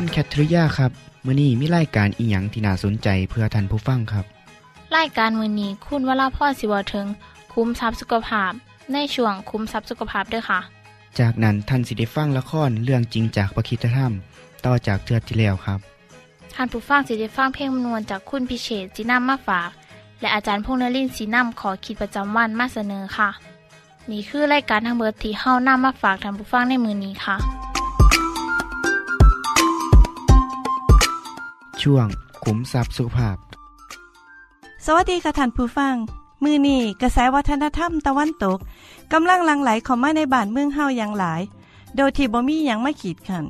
คุณแคทริยาครับมื้อนี้มีรายการอีหยังที่น่าสนใจเพื่อท่านผู้ฟังครับรายการมือนี้คุณวราพรสิวถึงคุ้มทรัพย์สุขภาพ ในช่วงคุ้มทรัพย์สุขภาพด้วยค่ะ จากนั้นท่านสิได้ฟังละครเรื่องจริงจากประคีตธรรม ต่อจากเทือกที่แล้วครับท่านผู้ฟังสิได้ฟังเพลงมนวนจากคุณพิเชษจีนัมมาฝาก และอาจารย์พงษ์นรินทร์สีนัมขอขีดประจำวันมาเสนอค่ะ นี่คือรายการทางเบอร์ที่เฮานํมาฝากท่านผู้ฟังในมือนี้ค่ะ ช่วงขุมทรัพย์สุขภาพ สวัสดีค่ะท่านผู้ฟัง มือนี่กระแสวัฒนธรรมตะวันตกกำลังลังไหลเข้ามาในบ้านเมืองเฮาอย่างหลาย โดยที่บ่มียังไมาขีดขัน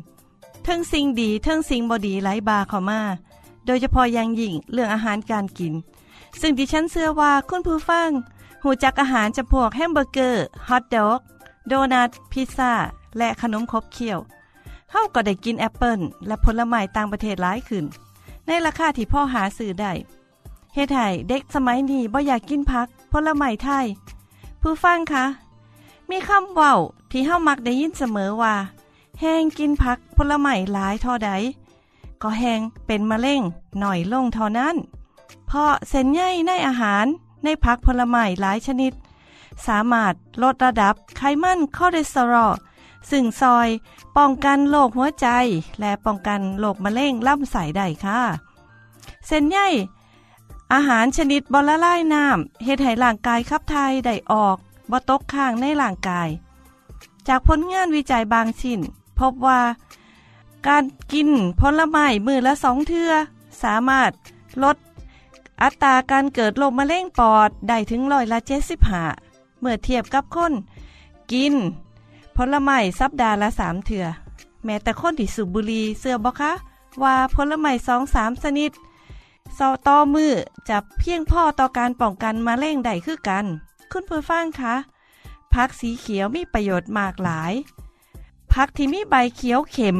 เทิงสิ่งดีเทิงสิ่งบ่ดีไหลบาเข้ามา โดยเฉพาะอย่างยิ่งเรื่องอาหารการกิน ซึ่งดิฉันเชื่อว่าคุณผู้ฟัง ฮู้จักอาหารจำพวกแฮมเบอร์เกอร์ฮอทดอกโดนัทพิซซ่าและขนมขบเคี้ยวเฮาก็ได้กินแอปเปิลและผลไม้ต่างประเทศหลายขึ้น ในราคาที่พอหาซื้อได้เฮ็ดให้เด็กสมัยนี้บ่อยากกินผักผลไม้ไทย ผู้ฟังคะมีคำเว้าที่เฮามักได้ยินเสมอว่า แห้งกินผักผลไม้หลายท่าใดก็แห้งเป็นมะเร็งหน่อยลงเท่านั้น เพราะเส้นใยในอาหารในผักผลไม้หลายชนิด สามารถลดระดับไขมันคอเลสเตอรอล ซึ่งซอยป้องกันโรคหัวใจ และป้องกันโรคมะเร็งลำไส้ได้ค่ะเส้นใยอาหารชนิดบอละลายน้ำเฮ็ดให้ร่างกายขับถ่ายได้ออกบ่ตกค้างในร่างกาย จากผลงานวิจัยบางชิ้น พบว่า การกินผลไม้มือละสองเทือสามารถลดอัตราการเกิดโรคมะเร็งปอดได้ถึงร้อยละเจ็ดสิบห้าเมื่อเทียบกับคน กิน ผลไม้สัปดาห์ละสามเถื่อแม้แต่คนที่สูบบุหรี่เสื้อบอคะว่าผลไม้สองสามชนิดซอต่อมือจะเพียงพ่อต่อการป้องกันมะเร็งได้คือกัน คุณผู้ฟังคะผักสีเขียวมีประโยชน์มากหลายผักที่มีใบเขียวเข็ม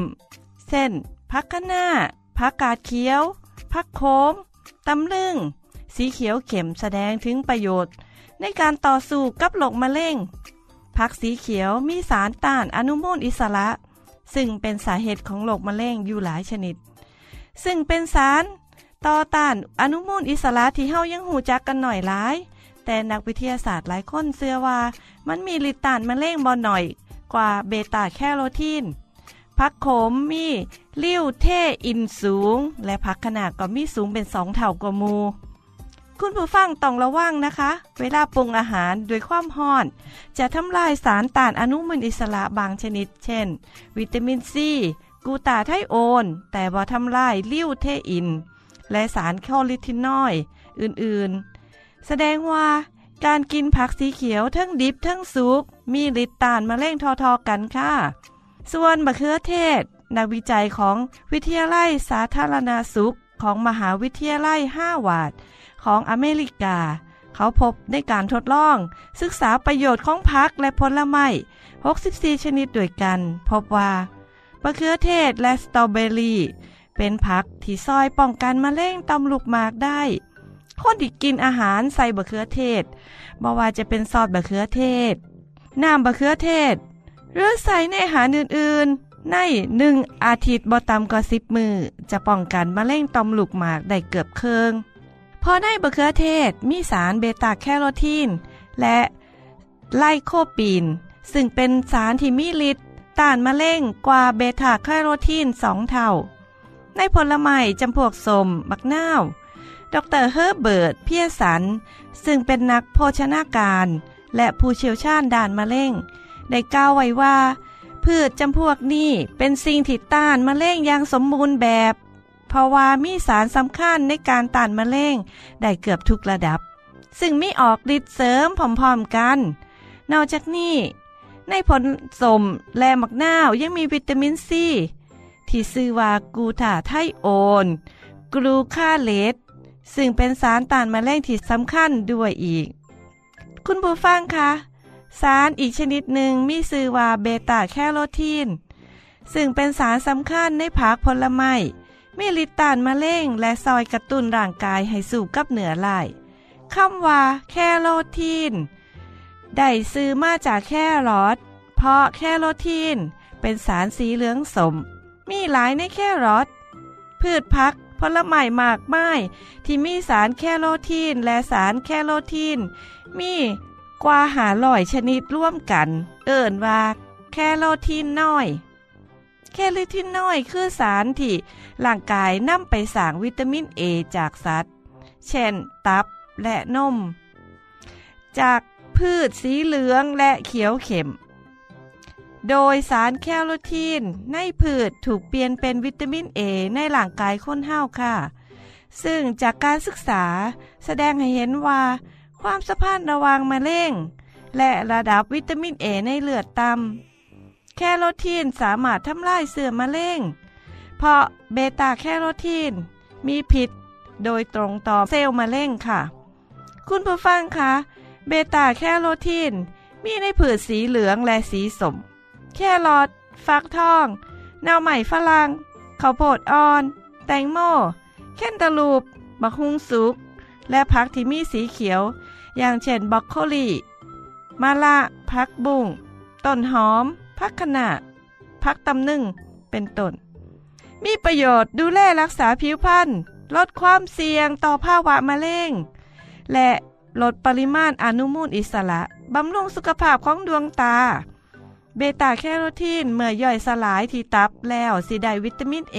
เช่นผักคะน้าผักกาดเขียวผักโขมตำลึง สีเขียวเข็มแสดงถึงประโยชน์ ในการต่อสู้กับโรคมะเร็ง ผักสีเขียวมีสารต้านอนุมูลอิสระ ซึ่งเป็นสาเหตุของโรคมะเร็งอยู่หลายชนิด ซึ่งเป็นสารต่อต้านอนุมูลอิสระที่เฮายังหูจักกันหน่อยหลาย แต่นักวิทยาศาสตร์หลายคนเชื่อว่า มันมีฤทธิ์ต้านมะเร็งบ่หน่อย กว่าเบต้าแคโรทีนผักโขมมีลิ้วเทอินสูง และผักขนาดก็มีสูงเป็นสองเท่ากว่ามู คุณผู้ฟังต้องระวังนะคะ เวลาปรุงอาหารด้วยความห้อน จะทำลายสารต้านอนุมูลอิสระบางชนิด เช่น วิตามินซี กูตาไทโอน แต่บ่ทำลายลิ้วเทอิน และสารแคลลิทินอยด์อื่นๆ แสดงว่าการกินผักสีเขียวทั้งดิบทั้งสุกมีฤทธิ์ต้านมะเร็งทอๆกันค่ะ ส่วนมะเขือเทศ นักวิจัยของวิทยาลัยสาธารณาสุขของมหาวิทยาลัยห้าวาด ของอเมริกา เขาพบในการทดลอง ศึกษาประโยชน์ของผักและผลไม้ 64 ชนิดด้วยกัน พบว่ามะเขือเทศและสตรอเบอรี่เป็นผักที่ซอยป้องกันมะเร็งต่อมลูกหมากได้ คนที่กินอาหารใส่บะเขือเทศบ่ว่าจะเป็นซอสบะเขือเทศ น้ำบะเขือเทศ หรือใส่ในอาหารอื่นๆ ในหนึ่งอาทิตย์บ่ต่ำกว่าสิบมือจะป้องกันมะเร็งต่อมลูกหมากได้เกือบเคือง เพราะในบักเขือเทศมีสารเบต้าแคโรทีน และไลโคปีน ซึ่งเป็นสารที่มีฤทธิ์ต้านมะเร็งกว่าเบต้าแคโรทีนสองเท่า ในผลไม้จำพวกส้มบักนาวดร.เฮอร์เบิร์ตเพียสัน ซึ่งเป็นนักโภชนาการ และผู้เชี่ยวชาญด้านมะเร็งได้กล่าวไว้ว่า พืชจำพวกนี้เป็นสิ่งที่ต้านมะเร็งอย่างสมบูรณ์แบบ เพราะว่ามีสารสำคัญในการต้านมะเร็งได้เกือบทุกระดับ ซึ่งมีออกฤทธิ์เสริมพร้อมๆกัน นอกจากนี้ ในผลส้มและบักนาวยังมีวิตามินซี ที่ชื่อว่ากูทาไทโอนกลูคาเลตซึ่งเป็นสารต้านมะเร็งที่สำคัญด้วยอีก คุณผู้ฟังคะสารอีกชนิดหนึ่งมีชื่อว่าเบต้าแคโรทีน ซึ่งเป็นสารสำคัญในผักผลไม้ มีฤทธิ์ต้านมะเร็งและซอยกระตุ้นร่างกายให้สู่กับเหนือไหลคำว่า แคโรทีน ได้ซื้อมาจากแครอทเพราะแคโรทีน เป็นสารสีเหลืองสม มีหลายในแครอทพืชพักผลไม้มากมายที่มีสารแคโรทีนและสารแคโรทีน มีกว่าหาลอยชนิดร่วมกัน เอิ่นว่า แคโรทีนน้อย แคโรทีนน้อยคือสารที่ร่างกายนำไปสร้างวิตามินเอจากสัตว์ เช่น ตับและนม จากพืชสีเหลืองและเขียวเข็ม โดยสารแคโรทีนในพืชถูกเปลี่ยนเป็นวิตามินเอในร่างกายคนเฮาค่ะ ซึ่งจากการศึกษาแสดงให้เห็นว่า ความสัมพันธ์ระหว่างมะเร็งและระดับวิตามินเอในเลือดต่ำ แคโรทีนสามารถทำลายเสื่อมะเร็งเพราะเบต้าแคโรทีนมีพิษโดยตรงต่อเซลล์มะเร็งค่ะ คุณผู้ฟังคะเบต้าแคโรทีนมีในผืชสีเหลืองและสีสม แครอทฟักทองแนวใหม่ฝรั่งข้าวโพดอ่อน แตงโมแคนตาลูปบักฮุงสุก และผักที่มีสีเขียว อย่างเช่นบรอกโคลีมะละผักบุ้งต้นหอม ผักขนาผักตำลึงเป็นต้น มีประโยชน์ดูแลรักษาผิวพรรณลดความเสี่ยงต่อภาวะมะเร็ง และลดปริมาณอนุมูลอิสระ บำรุงสุขภาพของดวงตา เบต้าแคโรทีนเมื่อย่อยสลายที่ตับแล้วสิได้วิตามินเอ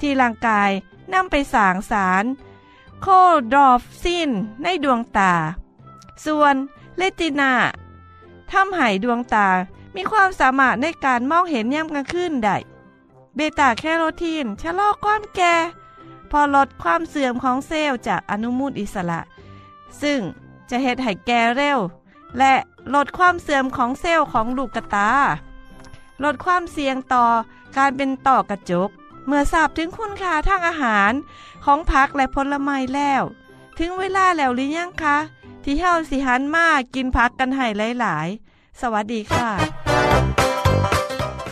ที่ร่างกายนำไปสร้างสาร โรดอปซินในดวงตา ส่วนเรตินาทำให้ดวงตา มีความสามารถในการมองเห็นยามกลางคืนได้ เบต้าแคโรทีนชะลอความแก่ พอลดความเสื่อมของเซลล์จากอนุมูลอิสระ ซึ่งจะเฮ็ดให้แก่เร็ว และลดความเสื่อมของเซลล์ของลูกกตา ลดความเสี่ยงต่อการเป็นต่อกระจก เมื่อทราบถึงคุณค่าทางอาหารของผักและผลไม้แล้ว ถึงเวลาแล้วหรือยังคะ ที่เฮาสิหันมากินผักกันให้หลาย ๆ สวัสดีค่ะ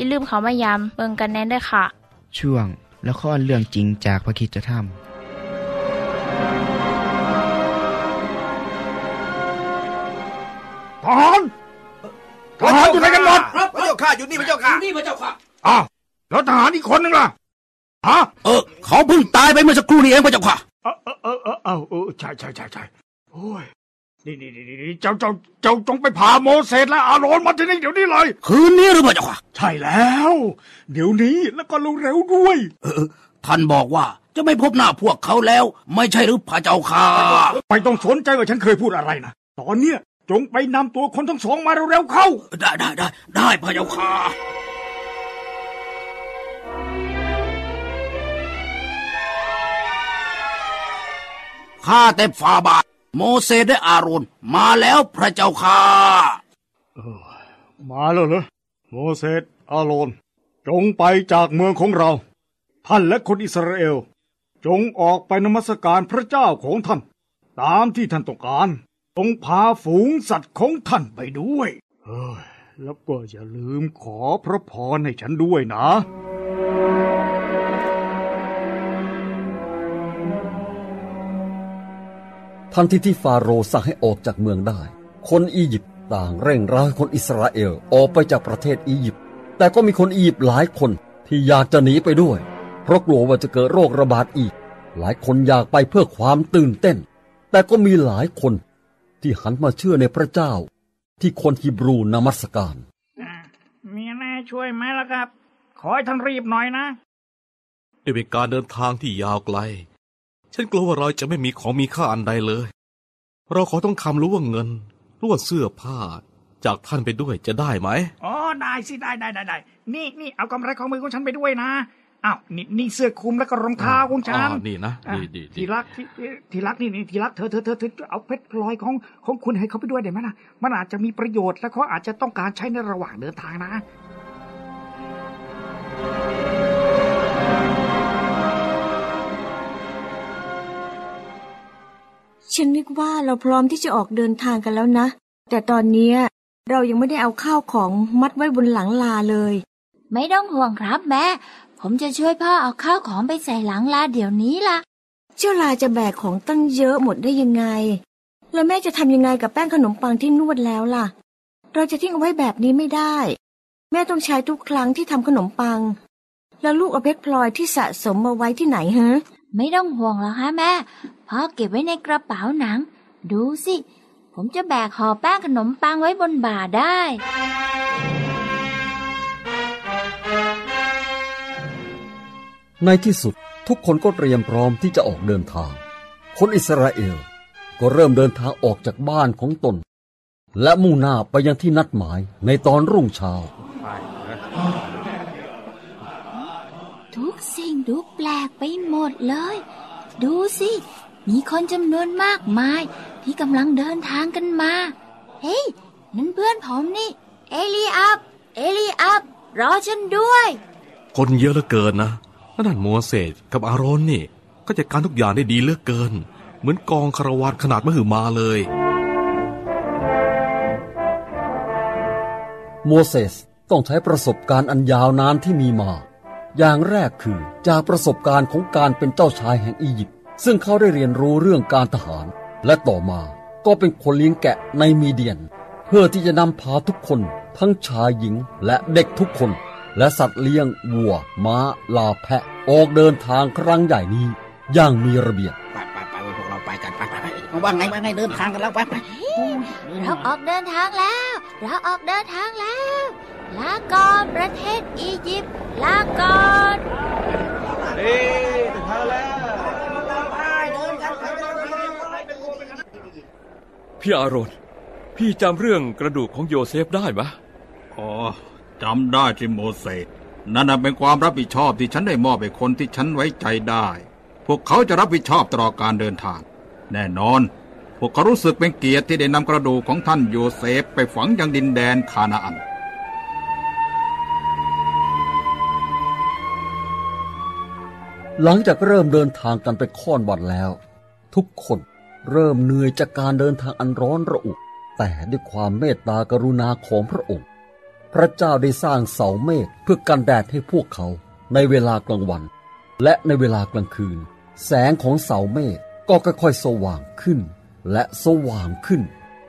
อย่าลืมเขามายามเบิงกันแน่นด้วยค่ะ ช่วงละครเรื่องจริงจากพระคิดจะทำทหารทหารอยู่ไหนกันหมดพระเจ้าข้าอยู่นี่พระเจ้าข้านี่พระเจ้าค่ะอ้าวแล้วทหารอีกคนนึงล่ะฮะเออเขาเพิ่งตายไปเมื่อสักครู่นี้เองพระเจ้าค่ะเออเออเออเออเออเออใช่ใช่ใช่ใช่โอ้ย นี่นี่นี่เจ้าเจ้าเจ้าจงไปพาโมเสสและอาโรนมาที่นี่เดี๋ยวนี้เลย คืนนี้หรือพระเจ้าค่ะ ใช่แล้ว เดี๋ยวนี้แล้วก็เร็วๆด้วย เออ ท่านบอกว่าจะไม่พบหน้าพวกเขาแล้ว ไม่ใช่หรือพระเจ้าค่ะไม่ต้องสนใจว่าฉันเคยพูดอะไรนะ ตอนเนี้ยจงไปนำตัวคนทั้งสองมาเร็วๆเข้า ได้ได้ได้ได้พระเจ้าค่ะข้าแต่ฝ่าบาท โมเสสและอาโรนมาแล้วพระเจ้าค่ะมาแล้วเหรอโมเสสอาโรนจงไปจากเมืองของเรา ท่านและคนอิสราเอล จงออกไปนมัสการพระเจ้าของท่าน ตามที่ท่านต้องการ จงพาฝูงสัตว์ของท่านไปด้วยเฮ้ยแล้วก็อย่าลืมขอพระพรให้ฉันด้วยนะ ทันทีที่ฟาโรห์สั่งให้ออกจากเมืองได้ คนอียิปต์ต่างเร่งร้ายคนอิสราเอลออกไปจากประเทศอียิปต์แต่ก็มีคนอียิปต์หลายคนที่อยากจะหนีไปด้วย เพราะกลัวว่าจะเกิดโรคระบาดอีก หลายคนอยากไปเพื่อความตื่นเต้น แต่ก็มีหลายคนที่หันมาเชื่อในพระเจ้า ที่คนฮีบรูนมัสการมีแน่ช่วยไหมล่ะครับ ขอให้ท่านรีบหน่อยนะนี่เป็นการเดินทางที่ยาวไกล ฉันกลัวว่าเราจะไม่มีของมีค่าอันใดเลย เราขอต้องคำรู้ว่าเงินรู้ว่าเสื้อผ้า จากท่านไปด้วยจะได้ไหมอ๋อได้สิได้ได้ได้ได้นี่นี่เอากำไรของมือของฉันไปด้วยนะอ้าวนี่นี่เสื้อคลุมแล้วก็รองเท้าของฉันอ่านี่นะอ่ดีดีดีทีรักที่ทีรักนี่นี่ทีรักเธอเธอเธอเธอเอาเพชรพลอยของของคุณให้เขาไปด้วยได้ไหมนะมันอาจจะมีประโยชน์และเขาอาจจะต้องการใช้ในระหว่างเดินทางนะ ฉันนึกว่าเราพร้อมที่จะออกเดินทางกันแล้วนะ แต่ตอนเนี้ยเรายังไม่ได้เอาข้าวของมัดไว้บนหลังลาเลย ไม่ต้องห่วงครับแม่ ผมจะช่วยพ่อเอาข้าวของไปใส่หลังลาเดี๋ยวนี้ล่ะ เจ้าลาจะแบกของตั้งเยอะหมดได้ยังไง แล้วแม่จะทำยังไงกับแป้งขนมปังที่นวดแล้วล่ะ เราจะทิ้งเอาไว้แบบนี้ไม่ได้ แม่ต้องใช้ทุกครั้งที่ทำขนมปัง แล้วลูกเอาเพชรพลอยที่สะสมมาไว้ที่ไหนฮะไม่ต้องห่วงหรอกฮะแม่ พ่อเก็บไว้ในกระเป๋าหนัง ดูสิ ผมจะแบกห่อแป้งขนมปังไว้บนบ่าได้ ในที่สุดทุกคนก็เตรียมพร้อมที่จะออกเดินทาง คนอิสราเอลก็เริ่มเดินทางออกจากบ้านของตน และมุ่งหน้าไปยังที่นัดหมายในตอนรุ่งเช้า ทุกสิ่งดูแปลกไปหมดเลย ดูสิ มีคนจำนวนมากมาย ที่กำลังเดินทางกันมา เฮ้ยนั่นเพื่อนผมนี่ เอลีอับ เอลีอับ รอฉันด้วย คนเยอะเหลือเกินนะแล้วนั่นโมเสสกับอาโรนนี่ ก็จัดการทุกอย่างได้ดีเหลือเกิน เหมือนกองคาราวานขนาดมหึมาเลย โมเสสต้องใช้ประสบการณ์อันยาวนานที่มีมา อย่างแรกคือจากประสบการณ์ของการเป็นเจ้าชายแห่งอียิปต์ ซึ่งเขาได้เรียนรู้เรื่องการทหาร และต่อมาก็เป็นคนเลี้ยงแกะในมีเดียน เพื่อที่จะนำพาทุกคน ทั้งชายหญิงและเด็กทุกคน และสัตว์เลี้ยงวัว ม้า ลาแพะ ออกเดินทางครั้งใหญ่นี้ อย่างมีระเบียบไปไปไปพวกเราไปกันไปไปไปว่าไงว่าไงเดินทางกันแล้วไปไปเราออกเดินทางแล้ว เราออกเดินทางแล้วลาก่อนประเทศอียิปต์ลาก่อน พี่อารอนพี่จำเรื่องกระดูกของโยเซฟได้ไหมอ๋อจำได้ที่โมเสสนั่นนะเป็นความรับผิดชอบที่ฉันได้มอบให้คนที่ฉันไว้ใจได้ พวกเขาจะรับผิดชอบตลอดการเดินทาง แน่นอน พวกเขารู้สึกเป็นเกียรติที่ได้นำกระดูกของท่านโยเซฟไปฝังยังดินแดนคานาอันหลังจากเริ่มเดินทางกันไปค่อนวันแล้ว ทุกคน เริ่มเหนื่อยจากการเดินทางอันร้อนระอุ แต่ด้วยความเมตตากรุณาของพระองค์ พระเจ้าได้สร้างเสาเมฆเพื่อกันแดดให้พวกเขาในเวลากลางวัน และในเวลากลางคืน แสงของเสาเมฆก็ค่อยๆสว่างขึ้น และสว่างขึ้น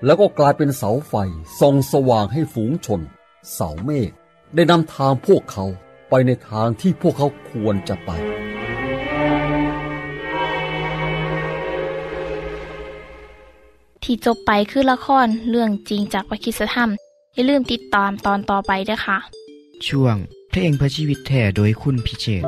แล้วก็กลายเป็นเสาไฟส่องสว่างให้ฝูงชน เสาเมฆได้นำทางพวกเขาไปในทางที่พวกเขาควรจะไป ที่จบไปคือละครเรื่องจริงจากวิคิสธรรม อย่าลืมติดตามตอนต่อไปด้วยค่ะ ช่วงเพลงเพื่อชีวิตแท่โดยคุณพิเชษ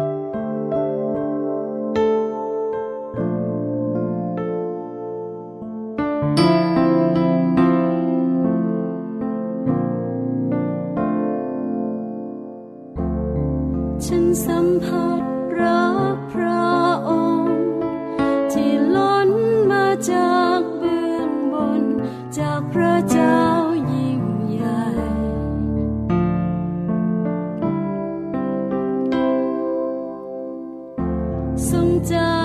ฉันสัมผัส 在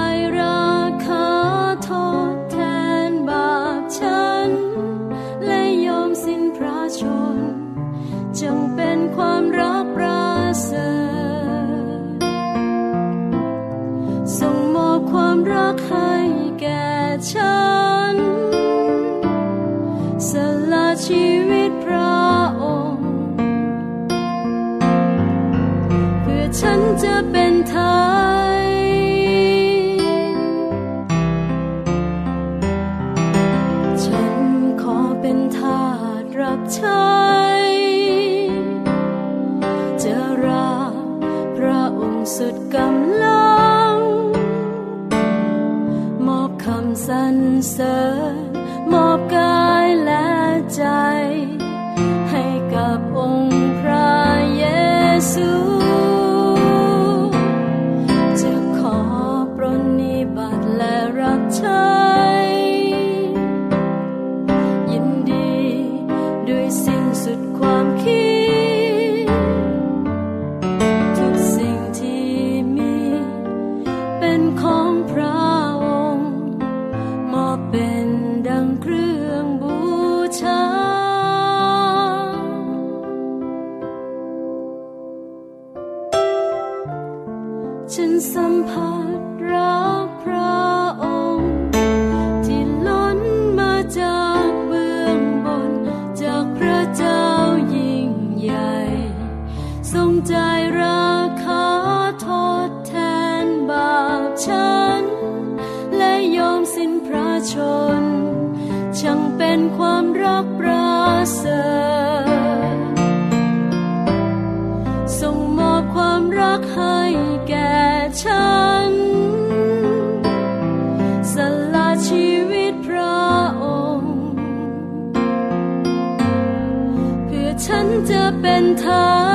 ชน ช่างเป็นความรักประเสริฐทรงมอบความรักให้แก่ฉัน สละชีวิตพระองค์ เพื่อฉันจะเป็นทยฉั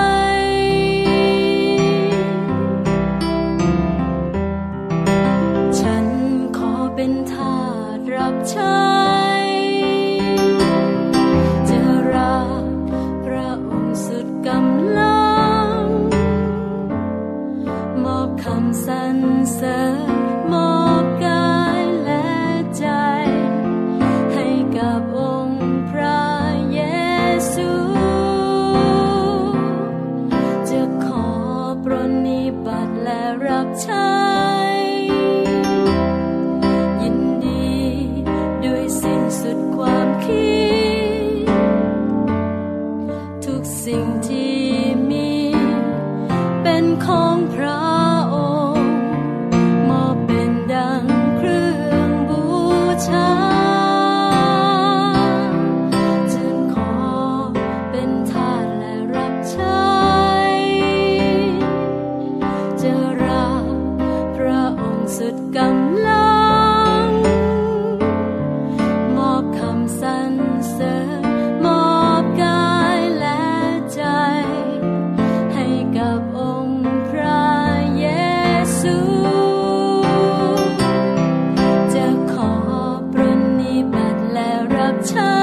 แล แ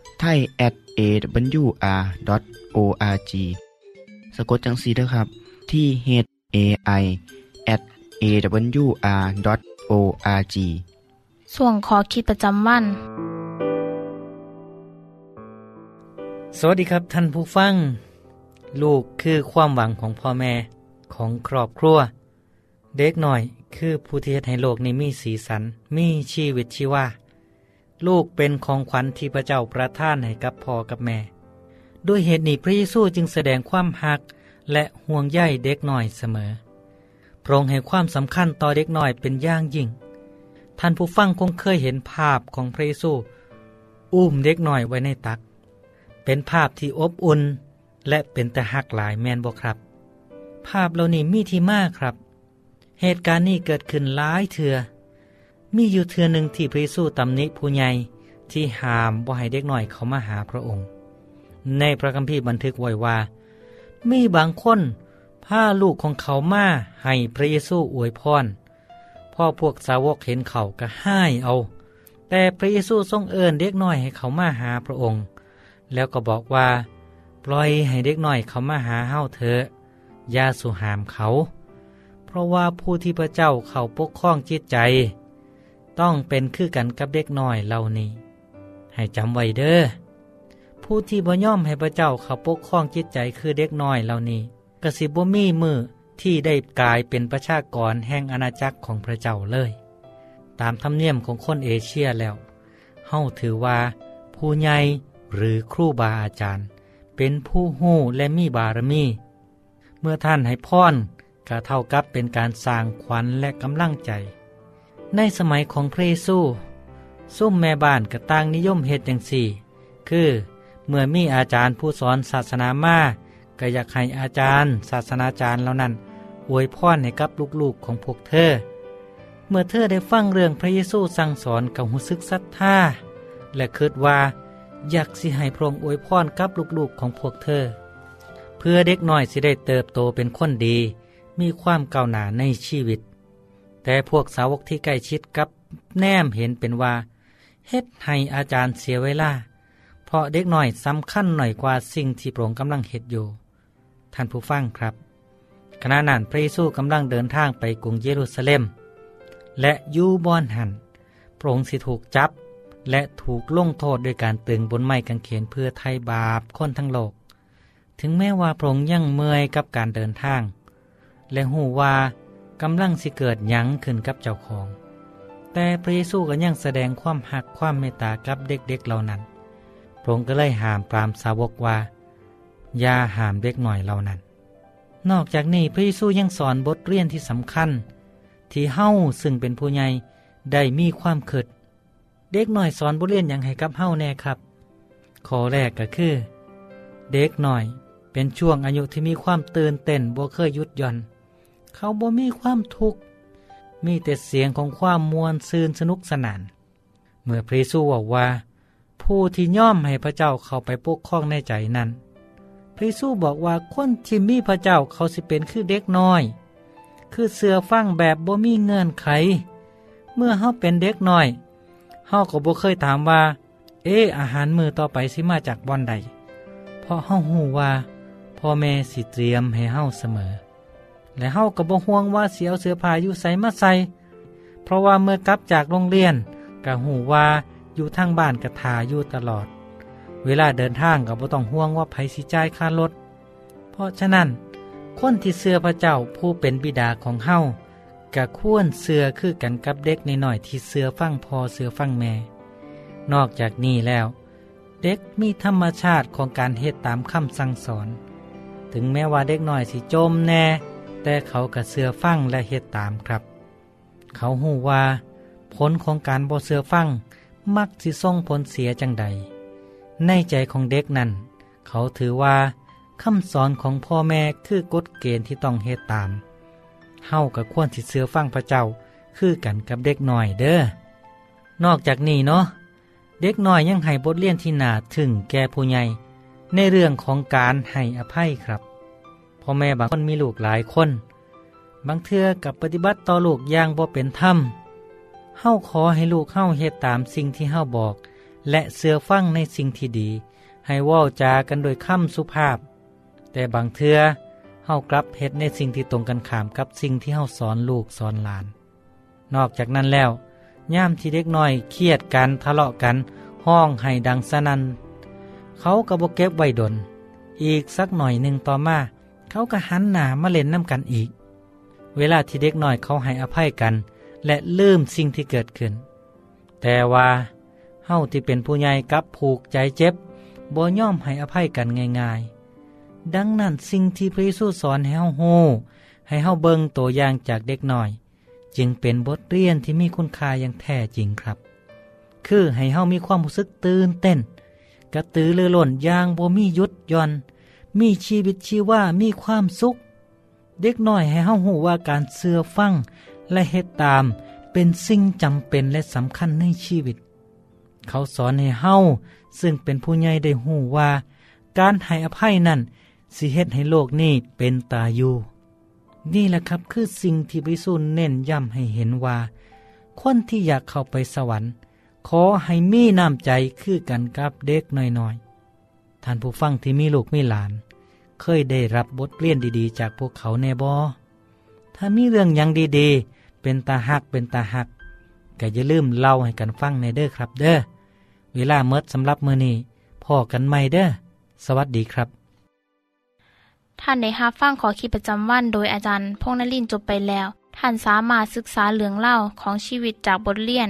ไทย at awr.org สะกดจังสีนะครับ ที่ h a i at awr.org ส่วนขอคิดประจำวัน สวัสดีครับท่านผู้ฟัง ลูกคือความหวังของพ่อแม่ของครอบครัว เด็กหน่อยคือผู้ที่เฮ็ดให้โลกนี้มีสีสัน มีชีวิตชีวา ลูกเป็นของขวัญที่พระเจ้าประทานให้กับพ่อกับแม่ ด้วยเหตุนี้พระเยซูจึงแสดงความหักและห่วงใยเด็กหน่อยเสมอ พระองค์ให้ความสำคัญต่อเด็กหน่อยเป็นอย่างยิ่ง ท่านผู้ฟังคงเคยเห็นภาพของพระเยซูอุ้มเด็กหน่อยไว้ในตัก เป็นภาพที่อบอุ่นและเป็นแต่หักหลายแมนบอกครับ ภาพเหล่านี้มีที่มากครับ เหตุการณ์นี้เกิดขึ้นหลายเถือ มีอยู่เถือหนึ่งที่พระเยซูตำหนิผู้ใหญ่ที่ห้ามบ่ให้เด็กหน่อยเขามาหาพระองค์ ในพระคัมภีร์บันทึกไว้ว่า มีบางคนพาลูกของเขามาให้พระเยซูอวยพรพ่อพวกสาวกเห็นเขาก็ห้ายเอา แต่พระเยซูทรงเอิญเด็กน้อยให้เขามาหาพระองค์ แล้วก็บอกว่า ปล่อยให้เด็กน้อยเขามาหาเฮาเถอะอย่าสุหามเขา เพราะว่าผู้ที่พระเจ้าเขาปกครองจิตใจ ต้องเป็นคือกันกับเด็กน้อยเหล่านี้ ให้จำไว้เด้อผู้ที่บ่ย่อมให้พระเจ้าเขาปกครองจิตใจคือเด็กน้อยเหล่านี้กสิบ่มีมือที่ได้กลายเป็นประชากรแห่งอาณาจักรของพระเจ้าเลย ตามธรรมเนียมของคนเอเชียแล้วเฮาถือว่า ผู้ใหญ่หรือครูบาอาจารย์ เป็นผู้หู้และมีบารมี เมื่อท่านให้พรก็เท่ากับเป็นการสร้างขวัญและกำลังใจ ในสมัยของพระเยซูซุ่มแม่บ้านก็ต่างนิยมเฮ็ดอย่างสี่ คือ เมื่อมีอาจารย์ผู้สอนศาสนามาก็อยากให้อาจารย์ศาสนาจารย์เหล่านั้นอวยพรให้กับลูกๆของพวกเธอ เมื่อเธอได้ฟังเรื่องพระเยซูสั่งสอนกับหูซึกศรัทธาและคิดว่า อยากสิให้พระองค์อวยพรกับลูกๆของพวกเธอ เพื่อเด็กน้อยสิได้เติบโตเป็นคนดี มีความก้าวหน้าในชีวิต แต่พวกสาวกที่ใกล้ชิดกับแนมเห็นเป็นว่าเฮ็ดให้อาจารย์เสียเวลา เพราะเด็กหน้อยสำคัญหน่อยกว่าสิ่งที่พระองค์กำลังเฮ็ดอยู่ ท่านผู้ฟังครับ ขณะนั้นพระเยซูกำลังเดินทางไปกรุงเยรูซาเล็ม และยูบอนหันพระองค์สิถูกจับ และถูกลงโทษด้วยการตึงบนไม้กางเขนเพื่อไถ่บาปคนทั้งโลก ถึงแม้ว่าพระองค์ยังเมื่อยกับการเดินทาง และหูว่า กำลังสิเกิดยั้งขึ้นกับเจ้าของ แต่พระเยซูก็ยังแสดงความหักความเมตตากับเด็กๆเหล่านั้นพระองค์ก็เลยห้ามปรามสาวกว่า อย่าห้ามเด็กหน่อยเหล่านั้น นอกจากนี้พระเยซูยังสอนบทเรียนที่สำคัญ ที่เฮ้าซึ่งเป็นผู้ใหญ่ได้มีความเขิดเด็กหน่อยสอนบทเรียนอย่างให้กับเฮ้าแน่ครับข้อแรกก็คือ เด็กหน่อยเป็นช่วงอายุที่มีความตื่นเต้นบ่เคยยุดย่อน เขาบ่มีความทุกข์มีแต่เสียงของความมวลซืนสนุกสนาน เมื่อพระเยซูบอกว่า ผู้ที่ย่อมให้พระเจ้าเข้าไปปกครองในใจนั้นระเยซูบอกว่าคนที่มีพระเจ้าเขาสิเป็นคือเด็กน้อย คือเสือฟังแบบบ่มีเงินไข เมื่อเฮาเป็นเด็กน้อยเฮาก็บ่เคยถามว่า เอออาหารมือต่อไปสิมาจากบ่อนใด เพราะเฮาหูว่าพ่อแม่สิเตรียมให้เฮาเสมอ และเฮาก็บ่ห่วงว่าเสียวเสือผ้าอยู่ใส่มาใส่เพราะว่าเมื่อกลับจากโรงเรียนก็หูว่าอยู่ทางบ้านกระทาอยู่ตลอด เวลาเดินทางก็บ่ต้องห่วงว่าไผสิจ่ายค่ารถ เพราะฉะนั้น คนที่เสือพระเจ้าผู้เป็นบิดาของเฮากะควรเสือคือกันกับเด็กในหน่อยที่เสือฟั่งพอเสือฟั่งแม่ นอกจากนี้แล้ว เด็กมีธรรมชาติของการเฮ็ดตามคำสั่งสอน ถึงแม้ว่าเด็กน้อยสิจมแน่ แต่เขากะเสือฟังและเฮ็ดตามครับ เขาหูว่า ผลของการบ่เสือฟังมักสิส่งผลเสียจังใด ในใจของเด็กนั้น เขาถือว่าคำสอนของพ่อแม่คือกฎเกณฑ์ที่ต้องเฮ็ดตาม เฮากับควรสิเสือฟังพระเจ้าคือกันกับเด็กหน่อยเด้อ นอกจากนี้เนาะ เด็กหน้อยยังให้บทเรียนที่หนาถึงแก่ผู้ใหญ่ในเรื่องของการให้อภัยครับ พ่อแม่บางคนมีลูกหลายคน บางเทื่อกับปฏิบัติต่อลูกอย่างบ่เป็นธรรมเฮาขอให้ลูกเฮาเฮ็ดตามสิ่งที่เฮาบอก และเสือฟังในสิ่งที่ดี ให้ว่าวจากันโดยคำสุภาพ แต่บางเทือเฮากลับเฮ็ดในสิ่งที่ตรงกันข้ามกับสิ่งที่เฮาสอนลูกสอนหลาน นอกจากนั้นแล้วย่ามที่เด็กน้อยเครียดกันทะเลาะกันห้องให้ดังสนันเขาก็บกเก็บไว้ดน อีกสักหน่อยหนึ่งต่อมา เขาก็หันหน้ามาเล่นน้ำกันอีก เวลาที่เด็กหน้อยเขาให้อภัยกัน และลืมสิ่งที่เกิดขึ้น แต่ว่าเฮาที่เป็นผู้ใหญ่กับผูกใจเจ็บบ่ย่อมให้อภัยกันง่ายๆ ดังนั้นสิ่งที่พระเยซูสอนให้เฮาโฮให้เฮาเบิ่งตัวอย่างจากเด็กหน่อย จึงเป็นบทเรียนที่มีคุณค่าอย่างแท้จริงครับ คือให้เฮามีความรู้สึกตื่นเต้น กระตือรือร้นอย่างบ่มีหยุดย่อน มีชีวิตชีว่ามีความสุข เด็กน้อยให้เฮาหูว่าการเสื่อฟังและเฮ็ดตามเป็นสิ่งจำเป็นและสำคัญในชีวิต เขาสอนให้เฮาซึ่งเป็นผู้ใหญ่ได้หูว่า การให้อภัยนั่นสิเฮ็ดให้โลกนี้เป็นตาอยู่ นี่แหละครับคือสิ่งที่พระสูนเน้นย้ำให้เห็นว่า คนที่อยากเข้าไปสวรรค์ ขอให้มีน้ำใจคือกันกับเด็กน้อยๆ ท่านผู้ฟังที่มีลูกมีหลาน เคยได้รับบทเรียนดีๆ จากพวกเขาแน่บอถ้ามีเรื่องยังดีๆ เป็นตาหักเป็นตาหักก็อย่าลืมเล่าให้กันฟังในเด้อครับเด้อ เวลาเมดสำหรับมือนี้พ่อกันไม่เด้อ สวัสดีครับ ท่านในฮับฟังขอขีประจำวันโดยอาจารย์พงนลินจบไปแล้ว ท่านสามารถศึกษาเหลืองเล่าของชีวิตจากบทเรียน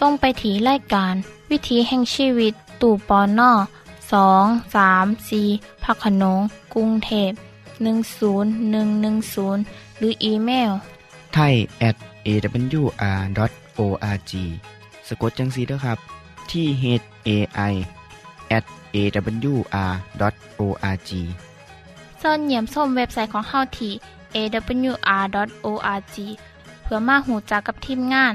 ส่งไปถีรายการ วิถีแห่งชีวิต ตู่ปอนนอสองสามสีพักขนงกรุงเทพ10110 หรืออีเมลไทย at awr.org สะกดจังสีด้วยครับ ที่ h a i at awr.org ส่วนเหยี่ยมส้มเว็บไซต์ของเฮาที่ awr.org เพื่อมาหูจักกับทีมงาน